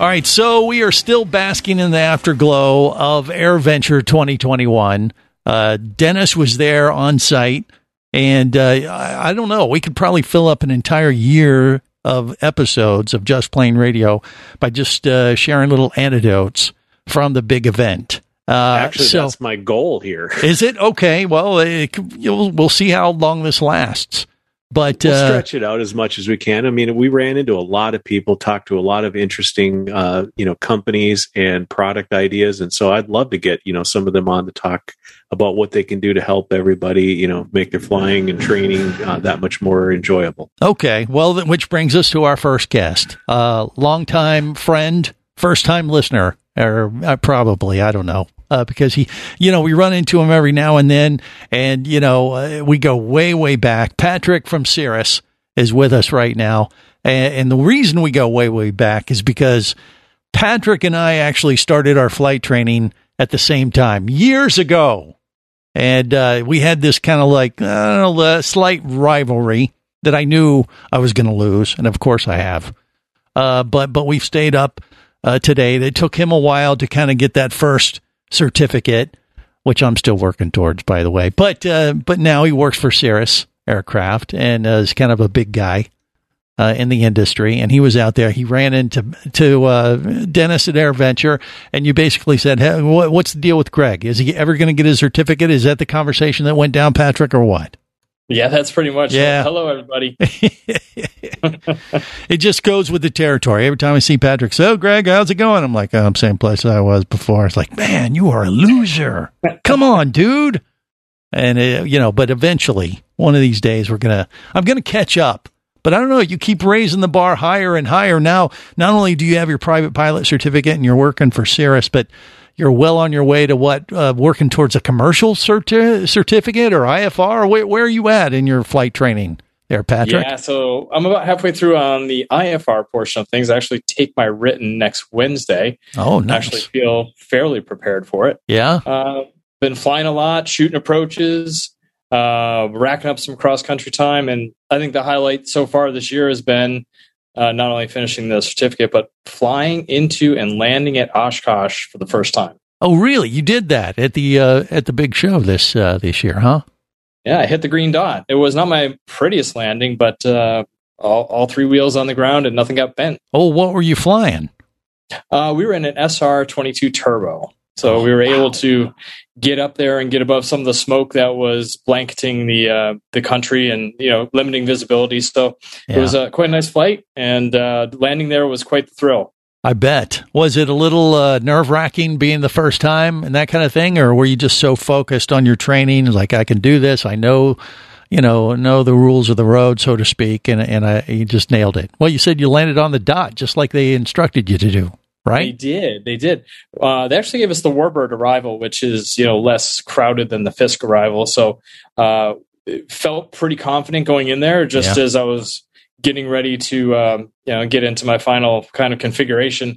All right, so we are still basking in the afterglow of AirVenture 2021. Uh, Dennis was there on site, and uh, I, I don't know. We could probably fill up an entire year of episodes of Just Plane Radio by just uh, sharing little anecdotes from the big event. Uh, Actually, so- that's my goal here. is it okay? Well, it, we'll see how long this lasts. But We'll uh, stretch it out as much as we can. I mean, we ran into a lot of people, talked to a lot of interesting, uh, you know, companies and product ideas, and so I'd love to get you know some of them on to talk about what they can do to help everybody, you know, make their flying and training uh, that much more enjoyable. okay, well, then, which brings us to our first guest, uh, longtime friend, first time listener, or uh, probably I don't know. Uh, because he, you know, we run into him every now and then, and you know, uh, we go way, way back. Patrick from Cirrus is with us right now, and, and the reason we go way, way back is because Patrick and I actually started our flight training at the same time years ago. and uh, we had this kind of like know, a slight rivalry that I knew I was going to lose, and of course I have. Uh, but but we've stayed up uh, today. It took him a while to kind of get that first certificate, which I'm still working towards, by the way. But uh, but now he works for Cirrus Aircraft and uh, is kind of a big guy uh, in the industry. And he was out there. He ran into to uh, Dennis at AirVenture, and you basically said, hey, what, "What's the deal with Greg? Is he ever going to get his certificate? Is that the conversation that went down, Patrick, or what?" Yeah, that's pretty much. Yeah. Hello, everybody. it just goes with the territory. Every time I see Patrick, so Greg, how's it going? I'm like, oh, I'm same place I was before. It's like, man, you are a loser. Come on, dude. And uh, you know, but eventually, one of these days, we're gonna, I'm gonna catch up. But I don't know. You keep raising the bar higher and higher. Now, not only do you have your private pilot certificate and you're working for Cirrus, but you're well on your way to what uh, working towards a commercial certi- certificate or IFR. Where, where are you at in your flight training there, Patrick? Yeah, so I'm about halfway through on the IFR portion of things. I actually take my written next Wednesday. Oh, I nice. actually feel fairly prepared for it. yeah. Uh, been flying a lot, shooting approaches, uh, racking up some cross country time, and I think the highlight so far this year has been uh, not only finishing the certificate, but flying into and landing at Oshkosh for the first time. Oh, really? You did that at the uh, at the big show this uh, this year, huh? Yeah, I hit the green dot. It was not my prettiest landing, but uh, all, all three wheels on the ground and nothing got bent. Oh, what were you flying? Uh, we were in an SR 22 turbo. So we were able to get up there and get above some of the smoke that was blanketing the uh, the country and you know limiting visibility. So it was uh, quite a nice flight, and uh, landing there was quite the thrill. I bet. Was it a little uh, nerve wracking being the first time and that kind of thing, or were you just so focused on your training, like I can do this, I know, you know, know the rules of the road, so to speak, and and I you just nailed it. Well, you said you landed on the dot, just like they instructed you to do, They did. They did. Uh, they actually gave us the Warbird arrival, which is you know less crowded than the Fisk arrival. So uh, felt pretty confident going in there. Just Yeah. as I was getting ready to um, you know get into my final kind of configuration,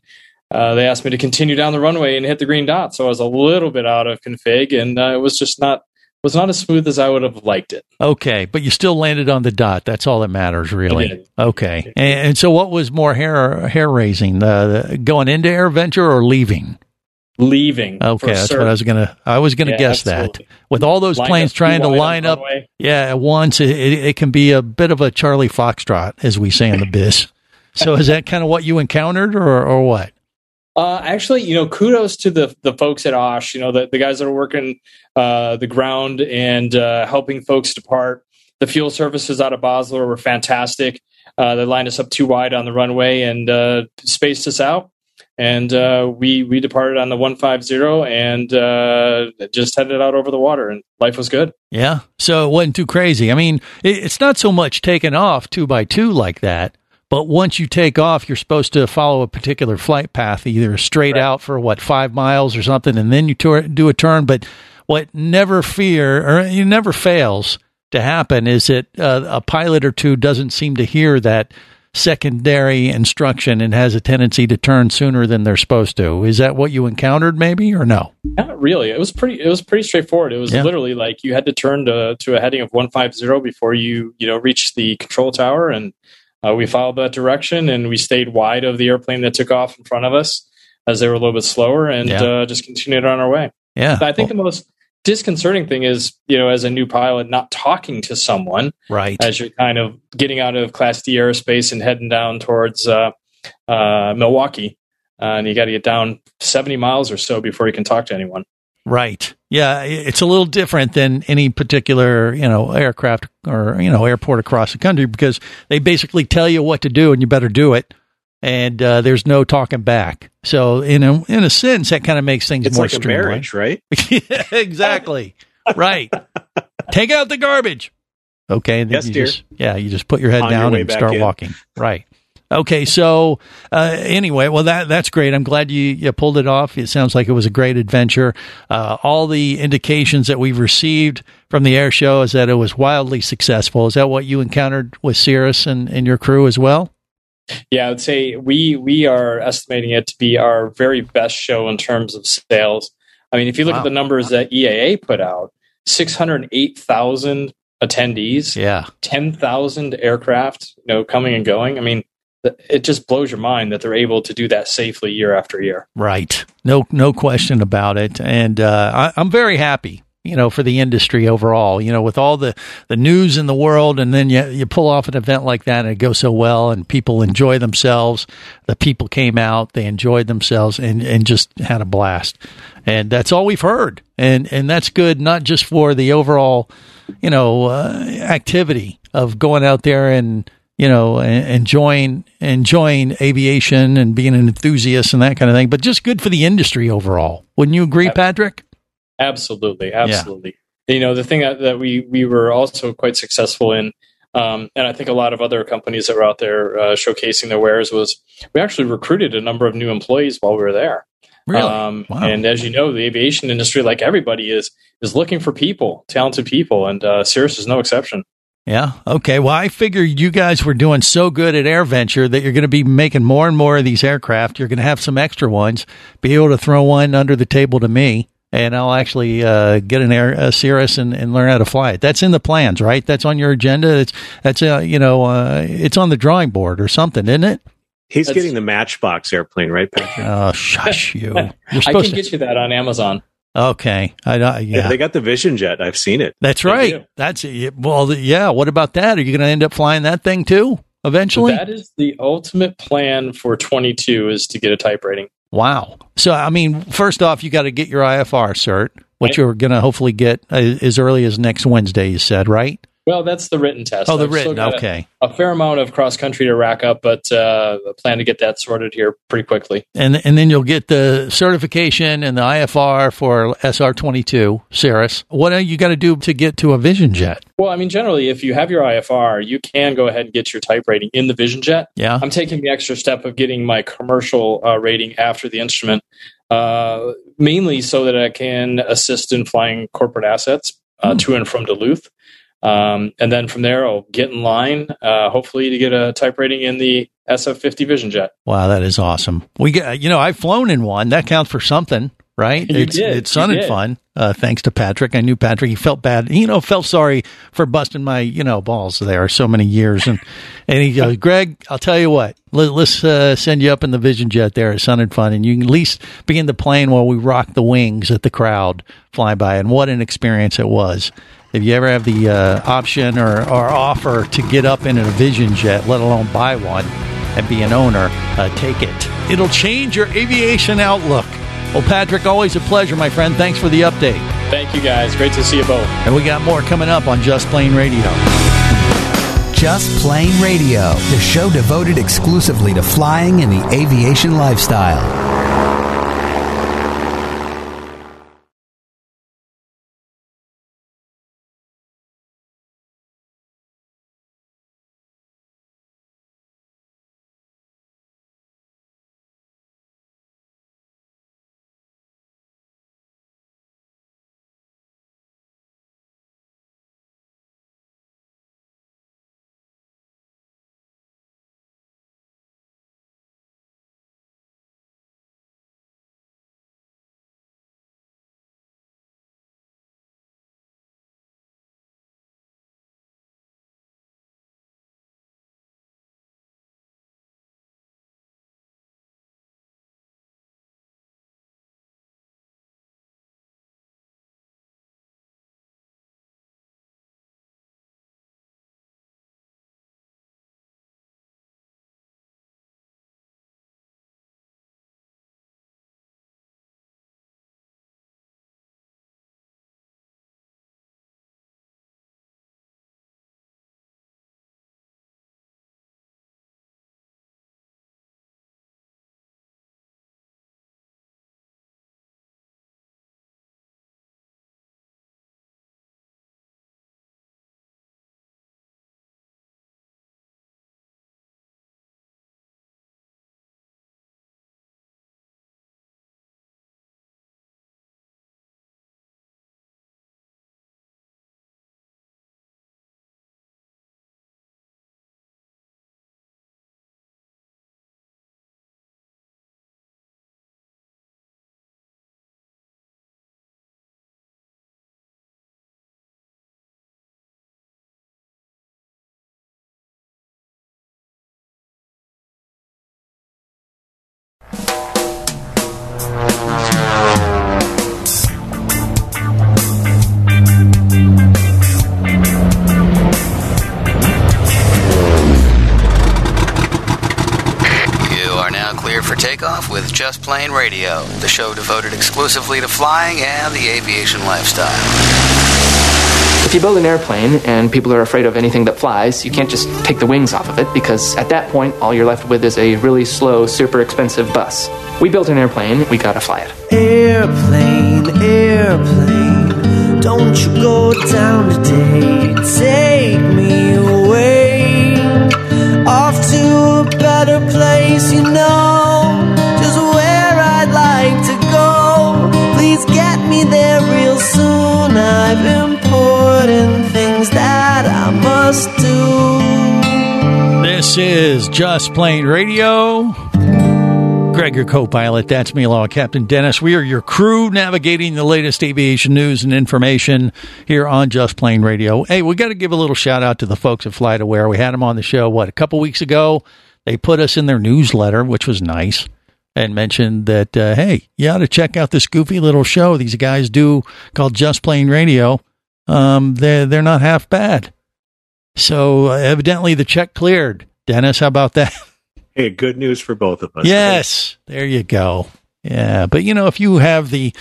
uh, they asked me to continue down the runway and hit the green dot. So I was a little bit out of config, and uh, it was just not was not as smooth as I would have liked it. Okay, but you still landed on the dot. That's all that matters, really. Okay, and, and so what was more hair hair raising, the, the going into AirVenture or leaving? Leaving. Okay, that's what. I was gonna. I was gonna Yeah, guess absolutely. that. With all those Lined planes up trying to line up, runway. yeah, at once, it, it, it can be a bit of a Charlie Foxtrot, as we say in the biz. so, is that kind of what you encountered, or or what? Uh, actually, you know, kudos to the the folks at Osh. You know, the, the guys that are working uh, the ground and uh, helping folks depart. The fuel services out of Basler were fantastic. Uh, they lined us up too wide on the runway and uh, spaced us out. and uh, we we departed on the 150 and uh, just headed out over the water, and life was good. Yeah. So it wasn't too crazy. I mean, it, it's not so much taking off two by two like that, but once you take off, you're supposed to follow a particular flight path, either straight Right. out for what five miles or something, and then you tour, do a turn. But what never fear or it never fails to happen is that uh, a pilot or two doesn't seem to hear that secondary instruction and has a tendency to turn sooner than they're supposed to. Is that what you encountered, maybe, or no? Not really. It was pretty. It was pretty straightforward. It was Yeah. literally like you had to turn to to a heading of one five zero before you you know reach the control tower, and uh, we followed that direction, and we stayed wide of the airplane that took off in front of us as they were a little bit slower, and Yeah. uh, just continued on our way. Yeah. I think the most disconcerting thing is you know as a new pilot not talking to someone right. as you're kind of getting out of Class D airspace and heading down towards uh, uh, Milwaukee. Uh, and you got to get down 70 miles or so before you can talk to anyone. Right. Yeah, it's a little different than any particular, you know, aircraft or, you know, airport across the country because they basically tell you what to do and you better do it. And uh, there's no talking back. So in a in a sense, that kind of makes things It's more like streamlined. marriage, right? Yeah, exactly. right. Take out the garbage. Okay. Yes, you dear. just, yeah, you just put your head On down way and start in. walking. Right. Okay. So, uh, anyway, well, that, that's great. I'm glad you, you pulled it off. It sounds like it was a great adventure. Uh, all the indications that we've received from the air show is that it was wildly successful. Is that what you encountered with Cirrus and, and your crew as well? Yeah, I would say we we are estimating it to be our very best show in terms of sales. I mean, if you look Wow. at the numbers that EAA put out, 608,000 attendees, Yeah. 10,000 aircraft, you know, coming and going. I mean, it just blows your mind that they're able to do that safely year after year. Right. No, no question about it. And uh, I, I'm very happy, you know, for the industry overall. You know, with all the the news in the world, and then you you pull off an event like that, and it goes so well, and people enjoy themselves. The people came out, they enjoyed themselves, and and just had a blast. And that's all we've heard, and and that's good, not just for the overall, you know, uh, activity of going out there and you know, enjoying enjoying aviation and being an enthusiast and that kind of thing, but just good for the industry overall. Wouldn't you agree, Patrick? Absolutely, absolutely. You know, the thing that, that we we were also quite successful in, um, and I think a lot of other companies that were out there uh, showcasing their wares was we actually recruited a number of new employees while we were there. Really? Um, Wow. And as you know, the aviation industry, like everybody, is is looking for people, talented people, and uh, Cirrus is no exception. Yeah. Okay. Well, I figured you guys were doing so good at AirVenture that you're going to be making more and more of these aircraft. You're going to have some extra ones. Be able to throw one under the table to me, and I'll actually uh, get an Air a Cirrus and, and learn how to fly it. That's in the plans, right? That's on your agenda. It's that's uh, you know uh, it's on the drawing board or something, isn't it? He's That's- getting the Matchbox airplane, right, Patrick? Oh, shush you! You're I can to. get you that on Amazon. Okay. I, I yeah. They got the Vision Jet. I've seen it. That's right. That's. Well, yeah. What about that? Are you going to end up flying that thing too eventually? That is the ultimate plan for 22 is to get a type rating. wow. So, I mean, first off, you got to get your IFR cert, which Right. you're going to hopefully get uh, as early as next Wednesday. You said right? Well, that's the written test. Oh, the I've written. got a- Okay. A, fair amount of cross country to rack up, but uh, I plan to get that sorted here pretty quickly. And and then you'll get the certification and the IFR for SR22 Cirrus. What are you got to do to get to a Vision Jet? Well, I mean, generally, if you have your IFR, you can go ahead and get your type rating in the Vision Jet. Yeah. I'm taking the extra step of getting my commercial uh, rating after the instrument, uh, mainly so that I can assist in flying corporate assets uh, Hmm. to and from Duluth. Um, and then from there, I'll get in line, uh, hopefully, to get a type rating in the SF50 Vision Jet. Wow, that is awesome. We get, you know, I've flown in one. That counts for something, right? You it's did. it's fun and fun. Uh, thanks to Patrick. I knew Patrick. He felt bad. You know, felt sorry for busting my, you know, balls there so many years. And and he goes, Greg, I'll tell you what. Let, let's uh, send you up in the Vision Jet there at Sun and Fun, and you can at least be in the plane while we rock the wings at the crowd fly by. And what an experience it was. If you ever have the uh, option or, or offer to get up in a Vision Jet, let alone buy one, and be an owner, uh, take it. It'll change your aviation outlook. Well, Patrick, always a pleasure, my friend. Thanks for the update. Thank you, guys. Great to see you both. And we got more coming up on Just Plane Radio. Just Plane Radio, the show devoted exclusively to flying and the aviation lifestyle. With Just Plane Radio, the show devoted exclusively to flying and the aviation lifestyle. If you build an airplane and people are afraid of anything that flies, you can't just take the wings off of it because at that point, all you're left with is a really slow, super expensive bus. We built an airplane, we gotta fly it. Airplane, airplane, don't you go down today. Take me away, off to a better place, you know, soon. I've important things that I must do. This is Just Plane Radio. Greg, your co pilot. That's me, with Captain Dennis. We are your crew navigating the latest aviation news and information here on Just Plane Radio. Hey, we got to give a little shout out to the folks at FlightAware. We had them on the show, what, a couple weeks ago? They put us in their newsletter, which was nice, and mentioned that, uh, hey, you ought to check out this goofy little show these guys do called Just Plane Radio. Um, they're, they're not half bad. So uh, evidently the check cleared. Dennis, how about that? Hey, good news for both of us. Yes, there you go. Yeah, but you know, if you have the,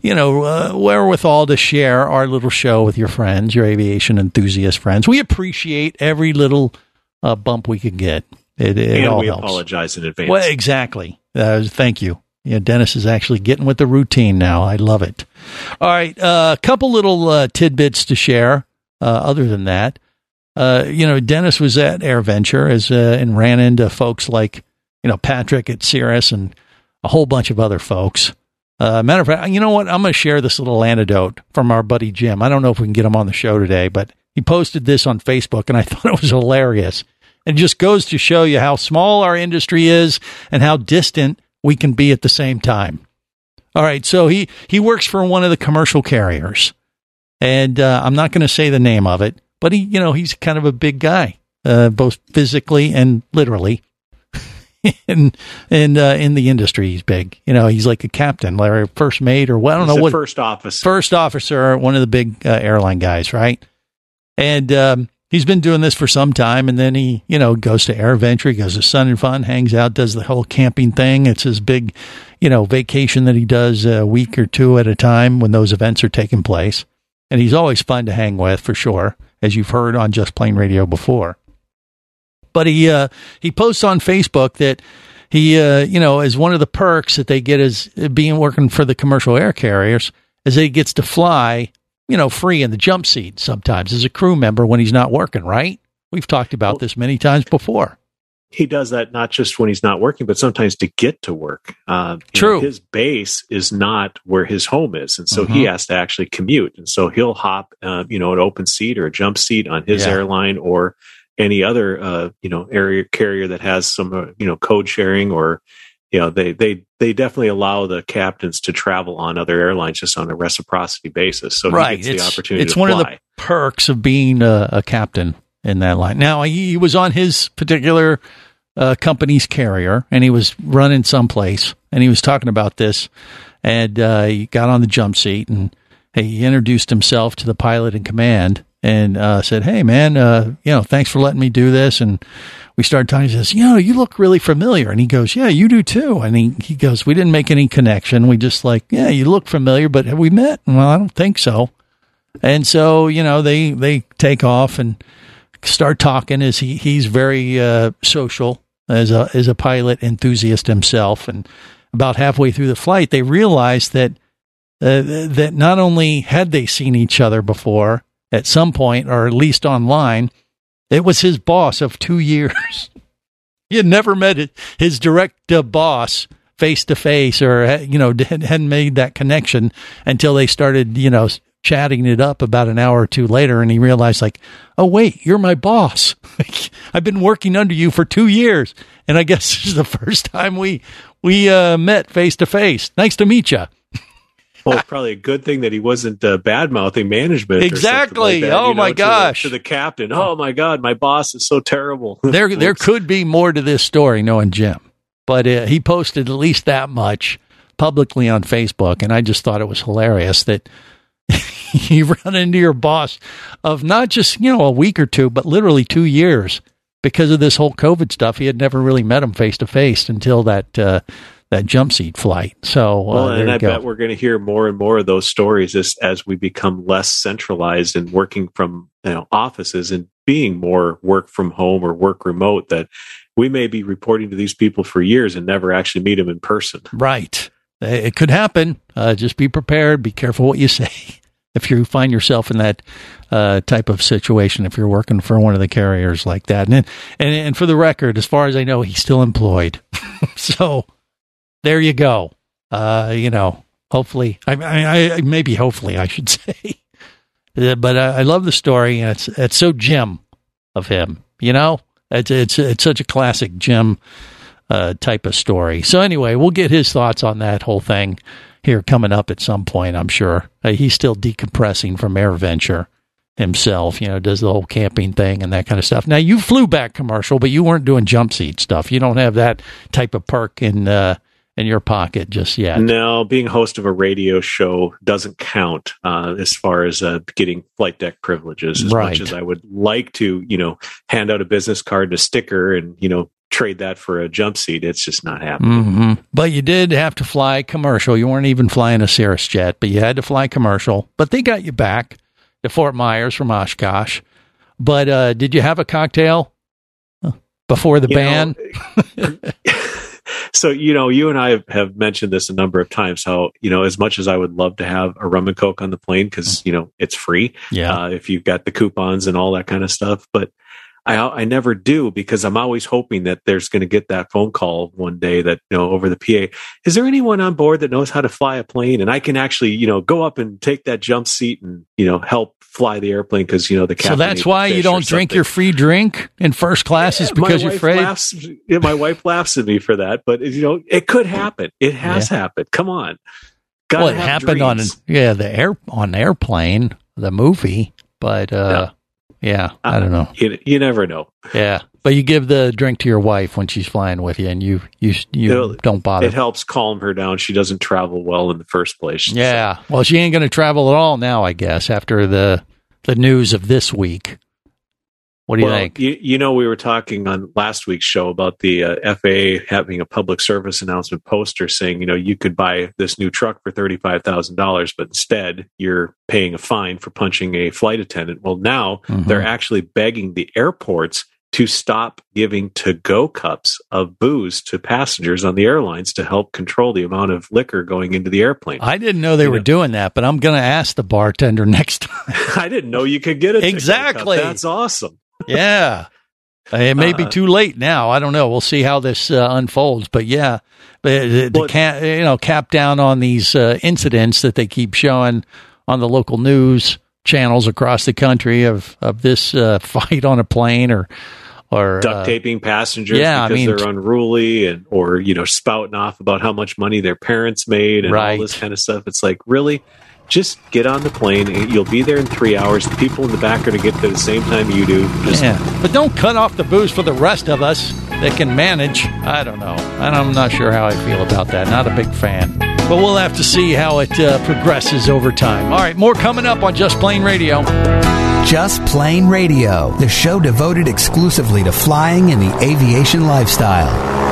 you know, uh, wherewithal to share our little show with your friends, your aviation enthusiast friends, we appreciate every little uh, bump we can get. It, it and all we helps. apologize in advance. Well, exactly. Uh, thank you. Yeah, Dennis is actually getting with the routine now. I love it. All right, a uh, couple little uh, tidbits to share. Uh, other than that, uh, you know, Dennis was at AirVenture as uh, and ran into folks like you know Patrick at Cirrus and a whole bunch of other folks. Uh, matter of fact, you know what? I'm going to share this little anecdote from our buddy Jim. I don't know if we can get him on the show today, but he posted this on Facebook, and I thought it was hilarious. It just goes to show you how small our industry is and how distant we can be at the same time. All right, so he he works for one of the commercial carriers, and uh, I'm not going to say the name of it, but he you know he's kind of a big guy, uh, both physically and literally. in in uh, in the industry, he's big. You know, he's like a captain, or a first mate, or well, I don't He's know what first officer. first officer, one of the big uh, airline guys, right? And um, he's been doing this for some time, and then he, you know, goes to AirVenture, he goes to Sun and Fun, hangs out, does the whole camping thing. It's his big, you know, vacation that he does a week or two at a time when those events are taking place. And he's always fun to hang with for sure, as you've heard on Just Plane Radio before. But he uh, he posts on Facebook that he uh, you know is one of the perks that they get as being working for the commercial air carriers is that he gets to fly you know free in the jump seat sometimes as a crew member when he's not working. Right? We've talked about Well- this many times before. he does that not just when he's not working, but sometimes to get to work. Uh, True. know, his base is not where his home is, and so he Mhm. has to actually commute. And so he'll hop, uh, you know, an open seat or a jump seat on his Yeah. airline or any other, uh, you know, area carrier that has some, uh, you know, code sharing or. You know, they they they definitely allow the captains to travel on other airlines just on a reciprocity basis. So right. gets the It's, opportunity it's one fly. of the perks of being a, a captain in that line. Now he, he was on his particular uh, company's carrier and he was running someplace and he was talking about this and uh, he got on the jump seat and he introduced himself to the pilot in command and uh, said, "Hey man, uh, you know, thanks for letting me do this." And we started talking. He says, "You know, you look really familiar." And he goes, "Yeah, you do too." And he he goes, "We didn't make any connection. We just like, yeah, you look familiar, but have we met?" Well, I don't think so. And so, you know, they they take off and start talking as he he's very uh, social as a as a pilot enthusiast himself and about halfway through the flight they realized that uh, that not only had they seen each other before at some point or at least online it was his boss of 2 years. He had never met his direct uh, boss face to face or uh, you know hadn't made that connection until they started you know chatting it up about an hour or two later and he realized like oh wait you're my boss. I've been working under you for two years and i guess this is the first time we we uh, met face to face nice to meet you Well, it's probably a good thing that he wasn't uh, bad mouthing management. Exactly. like that, Oh, you know, my to the- gosh. To the, captain. Oh my God, my boss is so terrible. there there could be more to this story knowing jim but uh, he posted at least that much publicly on facebook and i just thought it was hilarious that you run into your boss of not just you know a week or two but literally two years because of this whole covid stuff he had never really met him face to face until that uh, that jump seat flight so uh, Well, there and I go. bet we're going to hear more and more of those stories as as we become less centralized and working from you know offices and being more work from home or work remote. That we may be reporting to these people for years and never actually meet them in person. Right. It could happen. Uh, just be prepared. Be careful what you say. If you find yourself in that uh, type of situation, if you're working for one of the carriers like that, and and and for the record, as far as I know, he's still employed. so there you go. Uh, you know, hopefully, I, I, I maybe hopefully I should say, Uh, but I, I love the story, and it's it's so Jim of him. You know, it's it's it's such a classic Jim uh, type of story. So anyway, we'll get his thoughts on that whole thing here coming up at some point. I'm sure uh, he's still decompressing from AirVenture himself. You know, does the whole camping thing and that kind of stuff. Now you flew back commercial, but you weren't doing jump seat stuff. You don't have that type of perk in uh, in your pocket just yet. No, being host of a radio show doesn't count uh, as far as uh, getting flight deck privileges. As Right. much as I would like to, you know, hand out a business card and a sticker and you know trade that for a jump seat, it's just not happening. hmm But you did have to fly commercial. You weren't even flying a Cirrus jet, but you had to fly commercial. But they got you back to Fort Myers from Oshkosh. But uh, did you have a cocktail before the You know, ban? so you know you and i have, mentioned this a number of times how you know as much as i would love to have a rum and coke on the plane because you know it's free yeah. uh, if you've got the coupons and all that kind of stuff but I, I never do because I'm always hoping that there's going to get that phone call one day that you know over the PA. Is there anyone on board that knows how to fly a plane and I can actually you know go up and take that jump seat and you know help fly the airplane because you know the so that's why you don't drink something. your free drink in first class is because you're afraid. Laughs, yeah, my wife laughs at me for that, but you know it could happen. It has happened. Come on, Gotta well, it happened on yeah the air on airplane the movie, but uh, yeah, I don't know. You, you never know. Yeah, but you give the drink to your wife when she's flying with you, and you you you It'll- don't bother. It helps calm her down. She doesn't travel well in the first place. Yeah. Well, she ain't going to travel at all now, I guess, after the the news of this week. What do you well, think? You, you know, we were talking on last week's show about the uh, FAA having a public service announcement poster saying, you know, you could buy this new truck for thirty-five thousand dollars, but instead you're paying a fine for punching a flight attendant. Well, now Mhm. they're actually begging the airports to stop giving to go cups of booze to passengers on the airlines to help control the amount of liquor going into the airplane. I didn't know they You were know. doing that, but I'm going to ask the bartender next time. I didn't know you could get it. Exactly. That's awesome. Yeah. It may be Uh, too late now. I don't know. We'll see how this uh, unfolds. But yeah, the, the Well- ca- you know cap down on these uh, incidents that they keep showing on the local news channels across the country of of this uh, fight on a plane or or Duct uh, taping passengers yeah, I because mean- they're unruly and or you know spouting off about how much money their parents made and Right. all this kind of stuff. It's like really, just get on the plane. and You'll be there in three hours. The people in the back are going to get there the same time you do. Just yeah, but don't cut off the booze for the rest of us that can manage. I don't know. I'm not sure how I feel about that. Not a big fan. But we'll have to see how it uh, progresses over time. All right, more coming up on Just Plane Radio. Just Plane Radio, the show devoted exclusively to flying and the aviation lifestyle.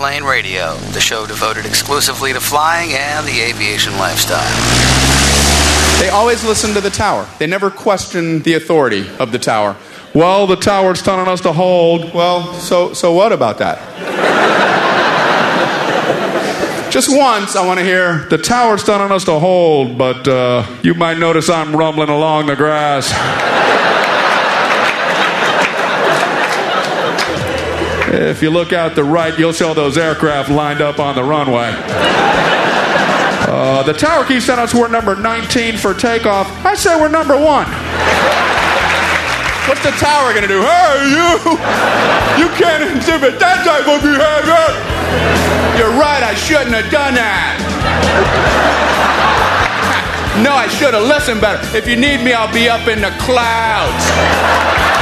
Plane Radio, the show devoted exclusively to flying and the aviation lifestyle. They always listen to the tower. They never question the authority of the tower. Well, the tower's telling us to hold. Well, so so what about that? Just once, I want to hear the tower's telling us to hold, but uh, you might notice I'm rumbling along the grass. if you look out the right, you'll see all those aircraft lined up on the runway. Uh, the tower keeps telling us we're number 19 for takeoff. I say we're number one. What's the tower gonna do? Hey, you! You can't exhibit that type of behavior! You're right, I shouldn't have done that. no, I should have listened better. If you need me, I'll be up in the clouds.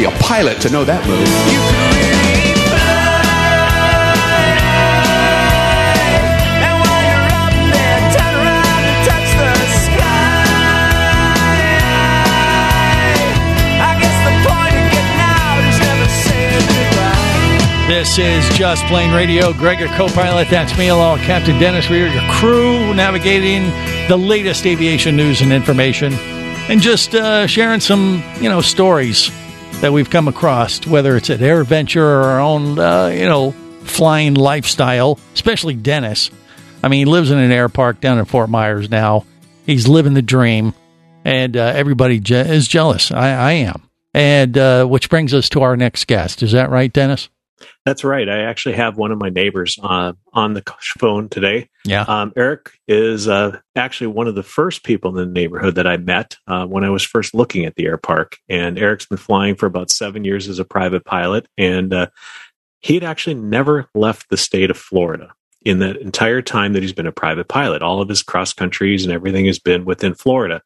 Be a pilot to know that move. This is Just Plane Radio. Greg, your co-pilot. That's me, along with Captain Dennis. We are your crew, navigating the latest aviation news and information, and just uh, sharing some, you know, stories that we've come across, whether it's at AirVenture or our own, uh, you know, flying lifestyle. Especially Dennis. I mean, he lives in an air park down in Fort Myers now. He's living the dream, and uh, everybody je- is jealous. I, I am. And uh, which brings us to our next guest. Is that right, Dennis? That's right. I actually have one of my neighbors uh, on the phone today. Yeah. Um, Eric is uh, actually one of the first people in the neighborhood that I met uh, when I was first looking at the air park. And Eric's been flying for about seven years as a private pilot. And uh, he had actually never left the state of Florida in the entire time that he's been a private pilot. All of his cross countries and everything has been within Florida.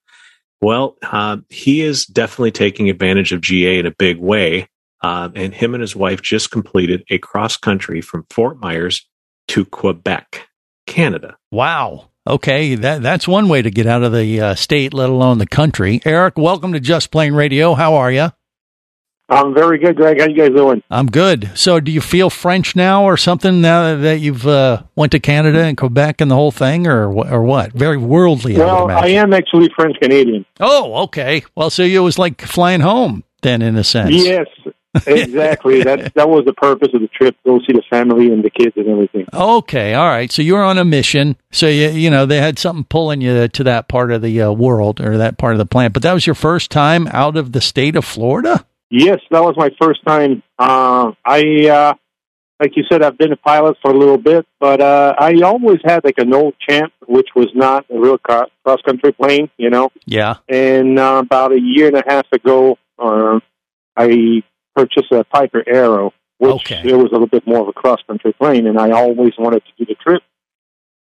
Well, uh, he is definitely taking advantage of GA in a big way. Um, and him and his wife just completed a cross country from Fort Myers to Quebec, Canada. Wow. Okay, that that's one way to get out of the uh, state, let alone the country. Eric, welcome to Just Plane Radio. How are you? I'm very good, Greg. How you guys doing? I'm good. So, do you feel French now, or something now that you've uh, went to Canada and Quebec and the whole thing, or or what? Very worldly. I Well, I imagine. am actually French Canadian. Oh, okay. Well, so it was like flying home then, in a sense. Yes, exactly. that that was the purpose of the trip. Go see the family and the kids and everything. Okay, all right. So you were on a mission. So you you know they had something pulling you to that part of the uh, world or that part of the planet. But that was your first time out of the state of Florida. Yes, that was my first time. Uh, I, uh, like you said, I've been a pilot for a little bit, but uh, I always had like an old champ, which was not a real cross country plane, you know. Yeah. And uh, about a year and a half ago, uh, I purchased a Piper Arrow, which it was a little bit more of a cross country plane, and I always wanted to do the trip.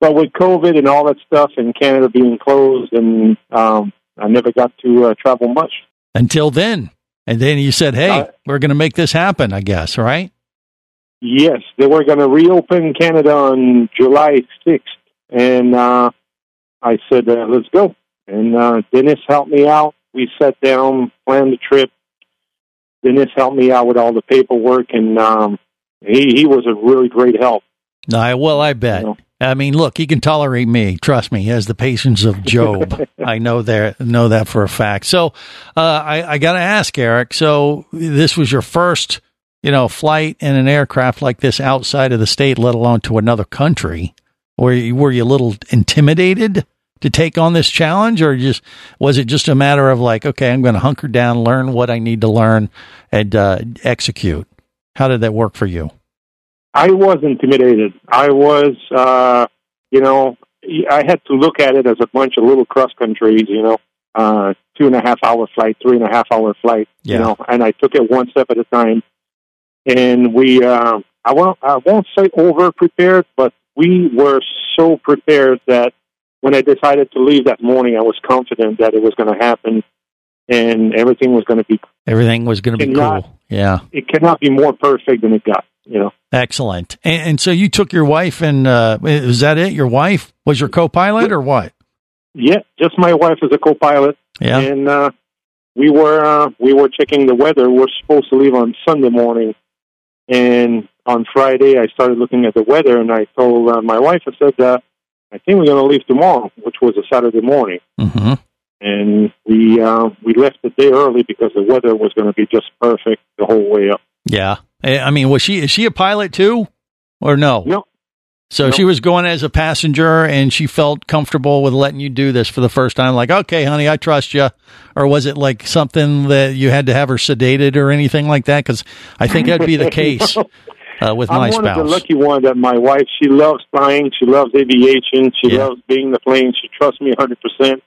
But with COVID and all that stuff, and Canada being closed, and um, I never got to uh, travel much. Until then, and then you said, "Hey, Uh, we're going to make this happen." I guess, right? Yes, they were going to reopen Canada on July 6th. And uh, I said, uh, let's go. And uh, Dennis helped me out. We sat down, planned the trip. Dennis helped me out with all the paperwork, and um, he, he was a really great help. I, well, I bet. I mean, look, he can tolerate me. Trust me, he has the patience of Job. I know that know that for a fact. So, uh, I, I got to ask Eric. So, this was your first, you know, flight in an aircraft like this outside of the state, let alone to another country. Were you, were you a little intimidated to take on this challenge, or just was it just a matter of like, okay, I'm going to hunker down, learn what I need to learn, and uh, execute? How did that work for you? I was intimidated. I was, uh, you know, I had to look at it as a bunch of little cross countries, you know, uh, two and a half hour flight, three and a half hour flight, Yeah. you know, and I took it one step at a time. And we, uh, I won't, I won't say over prepared, but we were so prepared that when I decided to leave that morning, I was confident that it was going to happen and everything was going to be, Everything was going to be Cannot- cool. Yeah. it cannot be more perfect than it got, you know. Excellent. And, and so you took your wife and uh is that it? Your wife was your co-pilot or what? Yeah, just my wife as a co-pilot. Yeah. and uh, we were uh, we were checking the weather. We're supposed to leave on Sunday morning, and on Friday I started looking at the weather, and I told uh, my wife, I said, uh, I think we're going to leave tomorrow, which was a Saturday morning, Mm-hmm. and we uh, we left the day early because the weather was going to be just perfect the whole way up. Yeah. Eh, I mean, was she is she a pilot too, or no? No. So she was going as a passenger, and she felt comfortable with letting you do this for the first time. Like, okay, honey, I trust you. Or was it like something that you had to have her sedated or anything like that? Because I think that'd be the case uh, with my I'm one of the lucky ones that my wife, she loves flying, she loves aviation, she Yeah. loves being in the plane, she trusts me 100%,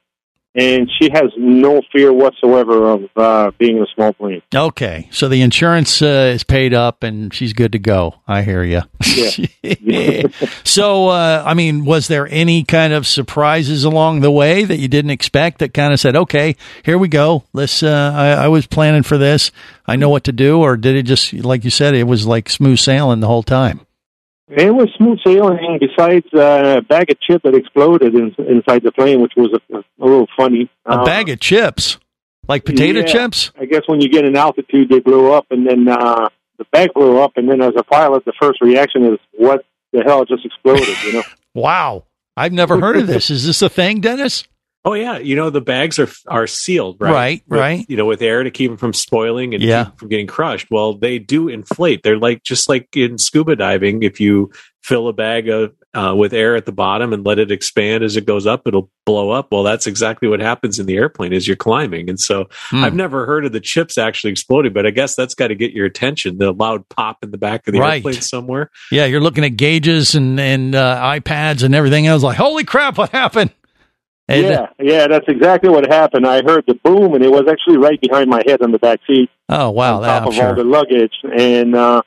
and she has no fear whatsoever of uh, being in a small plane. Okay, so the insurance uh, is paid up and she's good to go. I hear you. Yeah. so, uh, I mean, was there any kind of surprises along the way that you didn't expect that kind of said, "Okay, here we go. Let's." Uh, I, I was planning for this. I know what to do, or did it just, like you said, it was like smooth sailing the whole time? It was smooth sailing, besides uh, a bag of chips that exploded in, inside the plane, which was a, a little funny. A bag of chips, like potato yeah. chips. I guess when you get in altitude, they blow up, and then uh, the bag blew up, and then as a pilot, the first reaction is, "What the hell just exploded?" You know. Wow, I've never heard of this. Is this a thing, Dennis? Oh yeah, you know the bags are are sealed, right? Right, With, right. You know, with air to keep them from spoiling and Yeah. from getting crushed. Well, they do inflate. They're like just like in scuba diving. If you fill a bag of uh, with air at the bottom and let it expand as it goes up, it'll blow up. Well, that's exactly what happens in the airplane as you're climbing. And so, Hmm. I've never heard of the chips actually exploding, but I guess that's got to get your attention. The loud pop in the back of the Right. airplane somewhere. Yeah, you're looking at gauges and and uh, iPads and everything else. Like, holy crap, what happened? And, uh, yeah, yeah, that's exactly what happened. I heard the boom, and it was actually right behind my head on the back seat, oh wow, on top I'm of sure. all the luggage. And uh,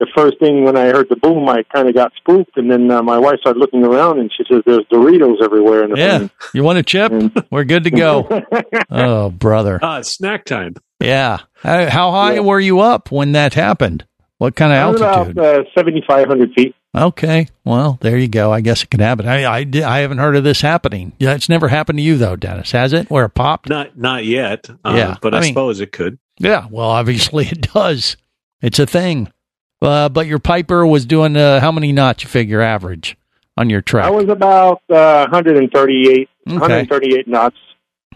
the first thing when I heard the boom, I kind of got spooked. And then uh, my wife started looking around, and she says, "There's Doritos everywhere in the Yeah, plane." you want a chip? We're good to go. oh, brother. Ah, it's snack time. Yeah. How how high were you up when that happened? What kind of altitude? About uh, seventy-five hundred feet. Okay. Well, there you go. I guess it can happen. I I, I haven't heard of this happening. Yeah, it's never happened to you though, Dennis, has it? Where it popped? Not not yet. Uh, Yeah, but I I, mean- suppose it could. Yeah, well, obviously it does. It's a thing. Uh, but your Piper was doing uh, how many knots you figure average on your track? I was about uh, 138, Okay. 138 knots.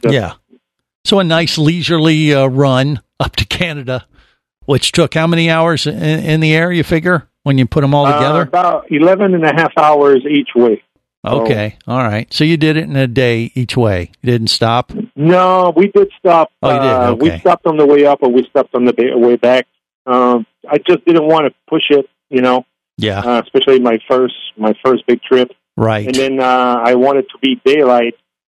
Yeah. So a nice leisurely uh, run up to Canada, which took how many hours in, in the air, you figure, when you put them all Uh, together? about 11 and a half hours each way. okay. All right. So you did it in a day each way. You didn't stop? No, we did stop. Oh, you did? Uh, We stopped on the way up, and we stopped on the way back. Um, I just didn't want to push it, you know, Yeah. uh, especially my first my first big trip. Right. And then uh, I wanted to be daylight,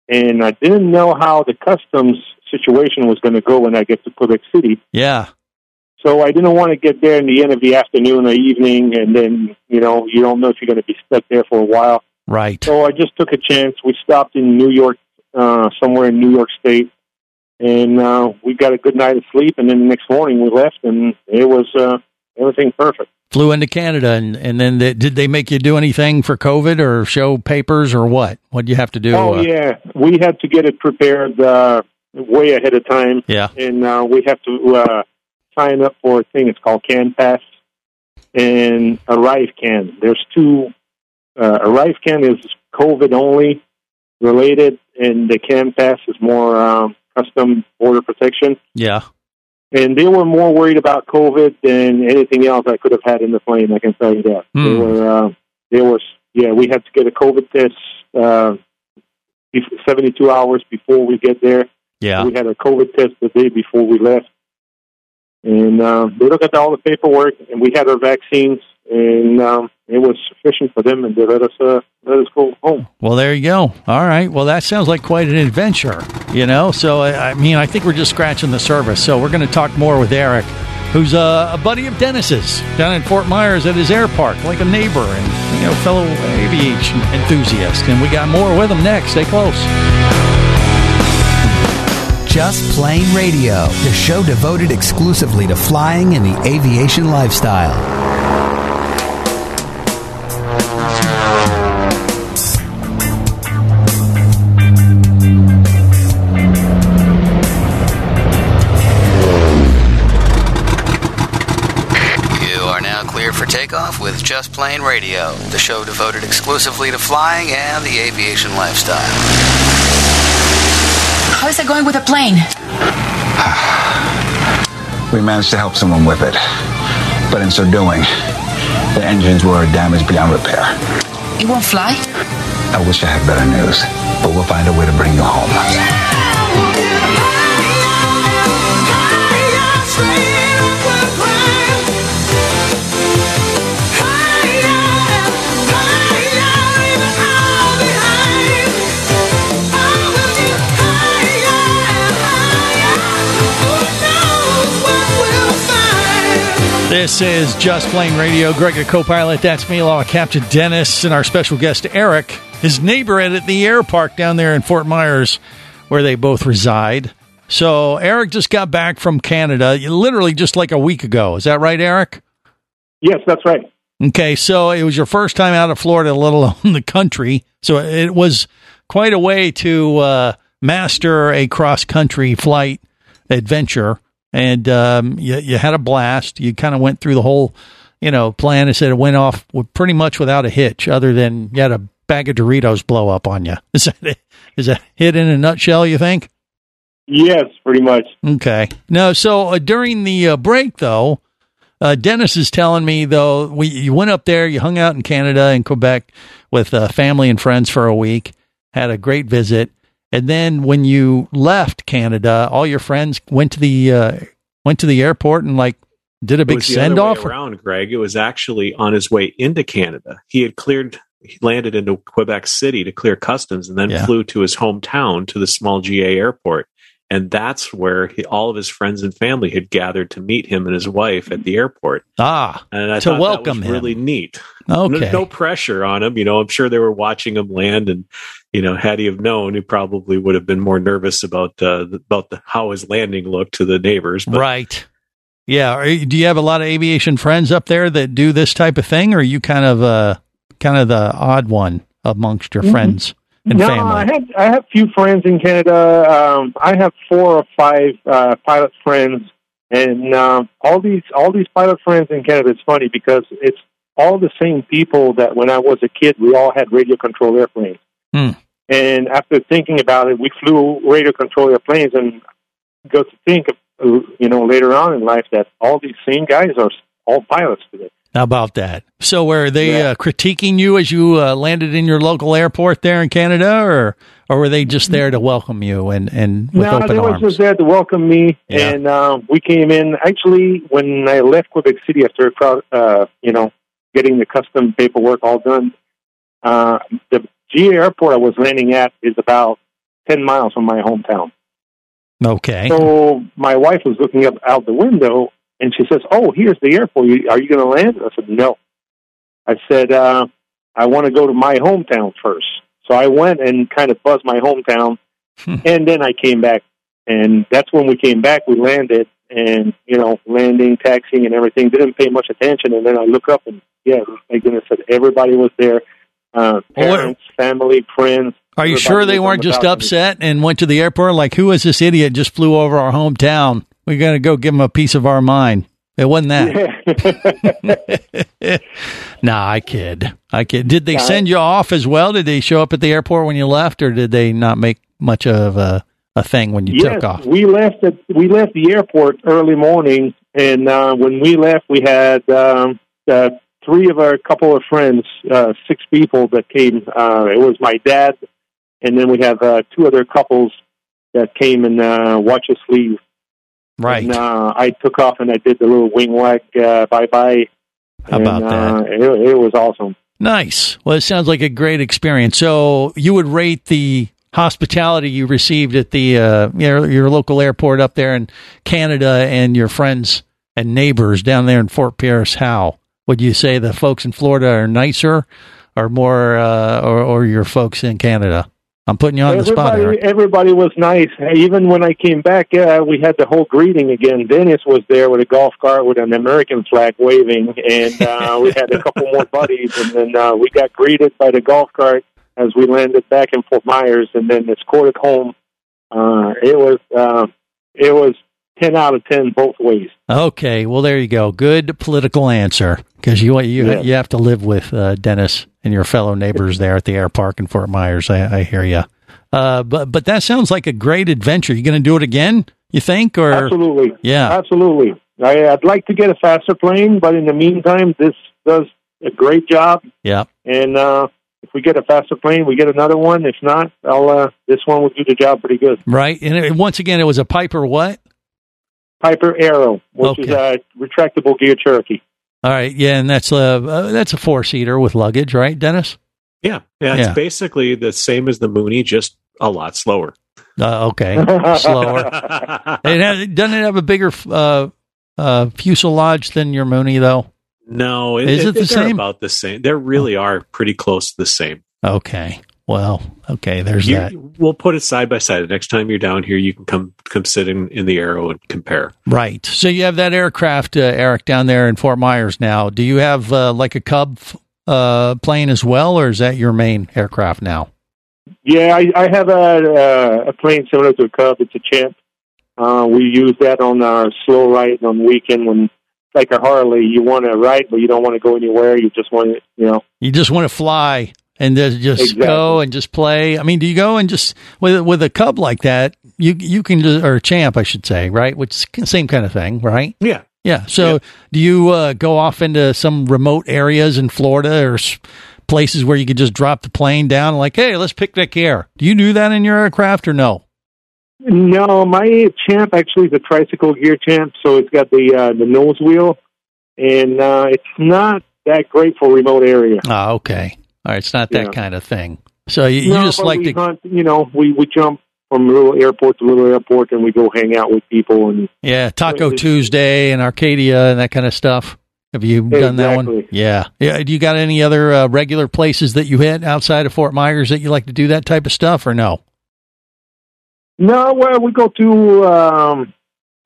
and I didn't know how the customs situation was going to go when I get to Quebec City. Yeah. So I didn't want to get there in the end of the afternoon or evening, and then you know you don't know if you're going to be stuck there for a while. Right. So I just took a chance. We stopped in New York, uh, somewhere in New York State, and uh, we got a good night of sleep. And then the next morning we left, and it was uh, everything perfect. Flew into Canada, and, and then they, did they make you do anything for COVID or show papers or what? What do you have to do? Oh uh, yeah, we had to get it prepared uh, way ahead of time. Yeah. and uh, we have to uh, sign up for a thing. It's called CANPASS and Arrive Can. There's two. Uh, Arrive Can is COVID only related, and the CANPASS is more um, custom border protection. Yeah. And they were more worried about COVID than anything else I could have had in the plane. I can tell you that. They Hmm. were. Uh, they were. Yeah, we had to get a COVID test uh, 72 hours before we get there. Yeah. We had a COVID test the day before we left. And uh, looked at all the paperwork, and we had our vaccines, and um, it was sufficient for them, and they let us uh, let us go home. Well, there you go. All right. Well, that sounds like quite an adventure, you know? So, I, I mean, I think we're just scratching the surface. So, we're going to talk more with Eric, who's a, a buddy of Dennis's down in Fort Myers at his air park, like a neighbor and, you know, fellow aviation enthusiast. And we got more with him next. Stay close. Just Plane Radio, the show devoted exclusively to flying and the aviation lifestyle. You are now clear for takeoff with Just Plane Radio, the show devoted exclusively to flying and the aviation lifestyle. How is it going with the plane? We managed to help someone with it. But in so doing, the engines were damaged beyond repair. It won't fly? I wish I had better news, but we'll find a way to bring you home. This is Just Plane Radio. Greg, a co pilot. That's me, along with Captain Dennis, and our special guest, Eric, his neighbor at the air park down there in Fort Myers, where they both reside. So, Eric just got back from Canada, literally just like a week ago. Is that right, Eric? Yes, that's right. Okay, so it was your first time out of Florida, let alone the country. So it was quite a way to uh, master a cross country flight adventure. And um, you, you had a blast. You kind of went through the whole, you know, plan. and said it went off pretty much without a hitch, other than you had a bag of Doritos blow up on you. Is that it? Is that hit in a nutshell? You think? Yes, pretty much. Okay. No, so uh, during the uh, break, though, uh, Dennis is telling me though we you went up there, you hung out in Canada and Quebec with uh, family and friends for a week, had a great visit, and then when you left Canada, all your friends went to the uh, went to the airport and like did a big was the other send off. around, Greg. It was actually on his way into Canada. He had cleared, he landed into Quebec City to clear customs, and then Yeah. flew to his hometown to the small GA airport. And that's where he, all of his friends and family had gathered to meet him and his wife at the airport. Ah, And I to thought welcome that was him. really neat. Okay. There's no pressure on him. You know, I'm sure they were watching him land, and you know, had he have known, he probably would have been more nervous about uh, about the, how his landing looked to the neighbors. But right. Yeah. Are do you have a lot of aviation friends up there that do this type of thing, or are you kind of uh kind of the odd one amongst your Mhm. friends and no, family? I have I have a few friends in Canada. Um, I have four or five uh, pilot friends And uh, all these all these pilot friends in Canada. It's funny because it's all the same people that when I was a kid we all had radio control airplanes. Hmm. And after thinking about it, we flew radio control airplanes and got to think, uh, you know, later on in life that all these same guys are all pilots today. How about that? So, were they uh, critiquing you as you uh, landed in your local airport there in Canada, or or were they just there to welcome you and and with no, open they arms? was just there to welcome me, Yeah. and uh, we came in. Actually, when I left Quebec City after, crowd- uh, you know, getting the custom paperwork all done, uh, the GA airport I was landing at is about ten miles from my hometown. Okay. So my wife was looking up out the window, and she says, "Oh, here's the airport. Are you going to land?" I said, "No." I said, uh, "I want to go to my hometown first. So I went and kind of buzzed my hometown, and then I came back, and that's when we came back. We landed, and you know, landing, taxiing, and everything. Didn't pay much attention, and then I look up, and yeah, my goodness, said everybody was there. Uh, parents, family, friends. Are you sure they weren't just upset and went to the airport like, "Who is this idiot just flew over our hometown? We got to go give him a piece of our mind." It wasn't that. nah, I kid. I kid. Did they send you off as well? Did they show up at the airport when you left, or did they not make much of a, a thing when you yes, took off? we left at, we left the airport early morning, and uh, when we left, we had um, uh, three of our couple of friends, uh, six people that came. Uh, it was my dad, and then we have uh, two other couples that came and uh, watched us leave. Right. And, uh, I took off and I did the little wing whack uh, bye bye. How about uh, It, it was awesome. Nice. Well, it sounds like a great experience. So you would rate the hospitality you received at the uh, your, your local airport up there in Canada and your friends and neighbors down there in Fort Pierce. How would you say the folks in Florida are nicer, or more, uh, or, or your folks in Canada? I'm putting you on the spot, everybody, Eric. everybody was nice. Even when I came back, uh, we had the whole greeting again. Dennis was there with a golf cart with an American flag waving, and uh, we had a couple more buddies, and then uh, we got greeted by the golf cart as we landed back in Fort Myers, and then escorted home. Uh, it was uh, it was ten out of ten both ways. Okay, well there you go. Good political answer because you you Yeah. you have to live with uh, Dennis and your fellow neighbors there at the air park in Fort Myers. I, I hear you. Uh, but but that sounds like a great adventure. You going to do it again? You think? Or Absolutely. Yeah. Absolutely. I, I'd like to get a faster plane, but in the meantime, this does a great job. Yeah. And uh, if we get a faster plane, we get another one. If not, I'll uh, this one will do the job pretty good. Right. And it, once again, it was a Piper what? Piper Arrow, which is a retractable gear Cherokee. All right. Yeah, and that's a uh, that's a four seater with luggage, right, Dennis? Yeah, yeah, Yeah. it's basically the same as the Mooney, just a lot slower. Uh, okay, slower. It has, doesn't it have a bigger uh, uh, fuselage than your Mooney, though? No, Is it the they're same? About the same. They really are pretty close to the same. Okay. Well, okay. There's You- that. We'll put it side by side. The next time you're down here, you can come come sit in, in the arrow and compare. Right. So you have that aircraft, uh, Eric, down there in Fort Myers now. Do you have uh, like a Cub uh, plane as well, or is that your main aircraft now? Yeah, I, I have a, uh, a plane similar to a Cub. It's a Champ. Uh, we use that on our slow ride on the weekend when, like a Harley, you want to ride, but you don't want to go anywhere. You just want to, you know. You just want to fly and then just Exactly. go and just play. I mean, do you go and just with with a Cub like that? You you can just or a Champ, I should say, right? Which is the same kind of thing, right? Yeah. Yeah. So, do you uh, go off into some remote areas in Florida or s- places where you could just drop the plane down, like, hey, let's picnic here? Do you do that in your aircraft or no? No, my Champ actually is a tricycle gear Champ, so it's got the uh, the nose wheel, and uh, it's not that great for remote area. Ah, okay. All right, it's not that Yeah. kind of thing. So you, you just like to, hunt, you know, we we jump from little airport to little airport, and we go hang out with people and yeah, Taco Tuesday and Arcadia and that kind of stuff. Have you done that one? Yeah. Yeah. Do you got any other uh, regular places that you hit outside of Fort Myers that you like to do that type of stuff or no? No, well, we go to um,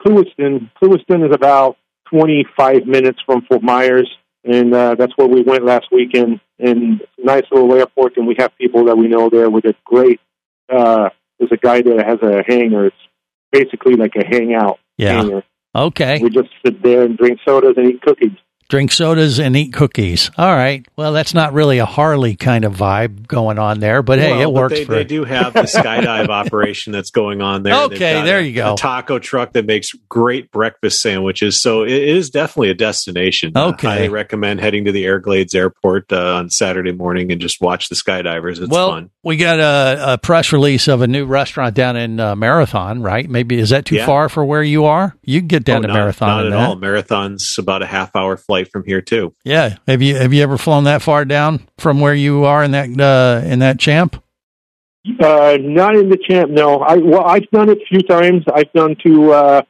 Clewiston. Clewiston is about 25 minutes from Fort Myers, and uh, that's where we went last weekend. And nice little airport, and we have people that we know there with a great. Uh, there's a guy there that has a hangar. It's basically like a hangout Yeah. hangar. Okay. We just sit there and drink sodas and eat cookies. Drink sodas and eat cookies. All right. Well, that's not really a Harley kind of vibe going on there, but hey, Well, it works They, for they do have the skydive operation that's going on there. Okay, there a- you go. A taco truck that makes great breakfast sandwiches. So it is definitely a destination. I Okay. highly recommend heading to the Airglades Airport uh, on Saturday morning and just watch the skydivers. It's well, fun. we got a, a press release of a new restaurant down in uh, Marathon, right? Maybe is that too Yeah. far for where you are? You can get down Oh, to not, Marathon. Not at that. all. Marathon's about a half hour flight from here too. Yeah. Have you have you ever flown that far down from where you are in that uh, in that champ? Uh, not in the champ. No, I well, I've done it a few times. I've done to uh,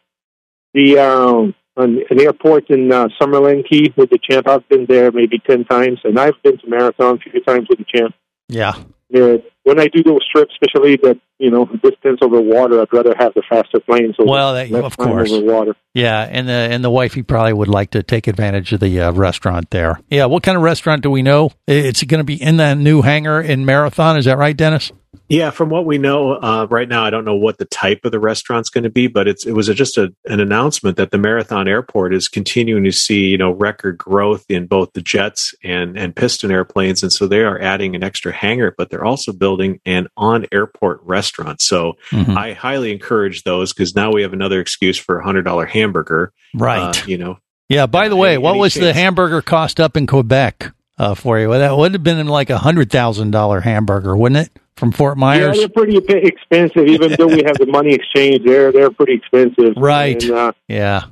the um, an, an airport in uh, Summerland Key with the champ. I've been there maybe ten times, and I've been to Marathon a few times with the champ. Yeah. Yeah, when I do those trips, especially that you know distance over water, I'd rather have the faster plane. So Well, that- of course. over water. Yeah, and the and the wifey probably would like to take advantage of the uh, restaurant there. Yeah, what kind of restaurant do we know? It's going to be in that new hangar in Marathon. Is that right, Dennis? Yeah, from what we know uh, right now, I don't know what the type of the restaurant's going to be, but it's it was a, just a, an announcement that the Marathon Airport is continuing to see you know record growth in both the jets and and piston airplanes, and so they are adding an extra hangar, but they're also building an on airport restaurant. So Mhm. I highly encourage those because now we have another excuse for a hundred dollar hamburger, Right. Uh, you know, Yeah. By the way, any- what any was the hamburger cost up in Quebec uh, for you? Well, that would have been like a hundred thousand dollar hamburger, wouldn't it, from Fort Myers. Yeah, they're pretty expensive. Even though we have the money exchange, they're they're pretty expensive. Right. And, uh, Yeah.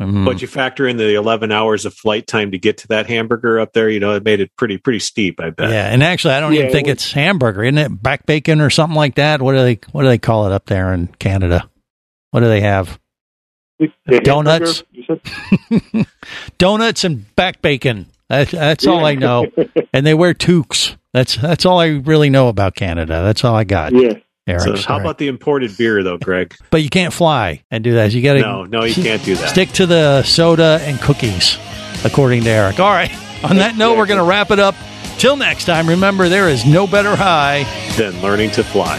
Mhm. but you factor in the eleven hours of flight time to get to that hamburger up there, you know, it made it pretty pretty steep. I bet. Yeah, and actually, I don't Yeah, even think it it's hamburger, isn't it? Back bacon or something like that. What do they What do they call it up there in Canada? What do they have? the Donuts? hamburger, you said? Donuts and back bacon. That's, that's all I know. and they wear toques. That's that's all I really know about Canada. That's all I got. Yeah. Eric, So how sorry. about the imported beer, though, Greg? but you can't fly and do that. You got to No, no, you can't do that. Stick to the soda and cookies, according to Eric. All right. On that note, we're going to wrap it up. Till next time, remember there is no better high than learning to fly.